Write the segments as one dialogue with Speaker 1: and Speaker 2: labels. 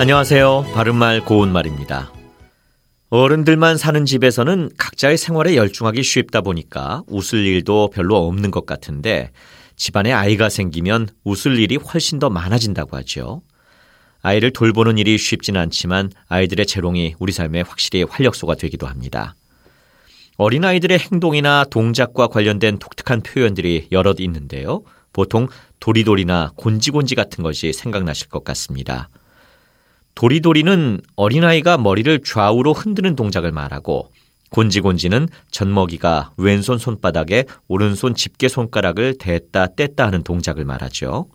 Speaker 1: 안녕하세요. 바른말 고운말입니다. 어른들만 사는 집에서는 각자의 생활에 열중하기 쉽다 보니까 웃을 일도 별로 없는 것 같은데 집안에 아이가 생기면 웃을 일이 훨씬 더 많아진다고 하죠. 아이를 돌보는 일이 쉽진 않지만 아이들의 재롱이 우리 삶에 확실히 활력소가 되기도 합니다. 어린아이들의 행동이나 동작과 관련된 독특한 표현들이 여럿 있는데요. 보통 도리도리나 곤지곤지 같은 것이 생각나실 것 같습니다. 도리도리는 어린아이가 머리를 좌우로 흔드는 동작을 말하고 곤지곤지는 젖먹이가 왼손 손바닥에 오른손 집게 손가락을 댔다 뗐다 하는 동작을 말하죠.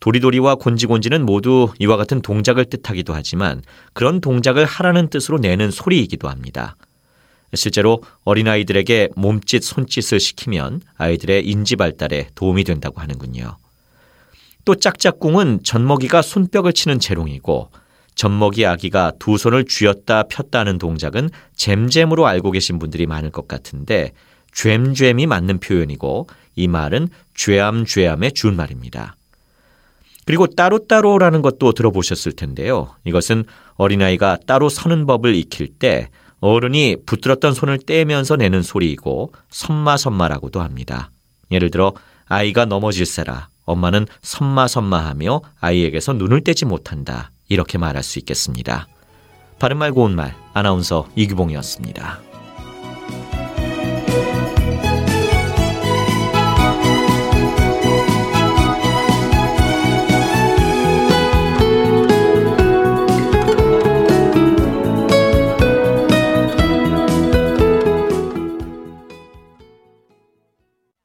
Speaker 1: 도리도리와 곤지곤지는 모두 이와 같은 동작을 뜻하기도 하지만 그런 동작을 하라는 뜻으로 내는 소리이기도 합니다. 실제로 어린아이들에게 몸짓, 손짓을 시키면 아이들의 인지 발달에 도움이 된다고 하는군요. 또 짝짝꿍은 젖먹이가 손뼉을 치는 재롱이고 젖먹이 아기가 두 손을 쥐었다 폈다 하는 동작은 잼잼으로 알고 계신 분들이 많을 것 같은데 쨈쨈이 맞는 표현이고 이 말은 죄암죄암의 준말입니다. 그리고 따로따로라는 것도 들어보셨을 텐데요. 이것은 어린아이가 따로 서는 법을 익힐 때 어른이 붙들었던 손을 떼면서 내는 소리이고 선마선마라고도 합니다. 예를 들어 아이가 넘어질세라 엄마는 선마선마하며 아이에게서 눈을 떼지 못한다. 이렇게 말할 수 있겠습니다. 바른말 고운말 아나운서 이규봉이었습니다.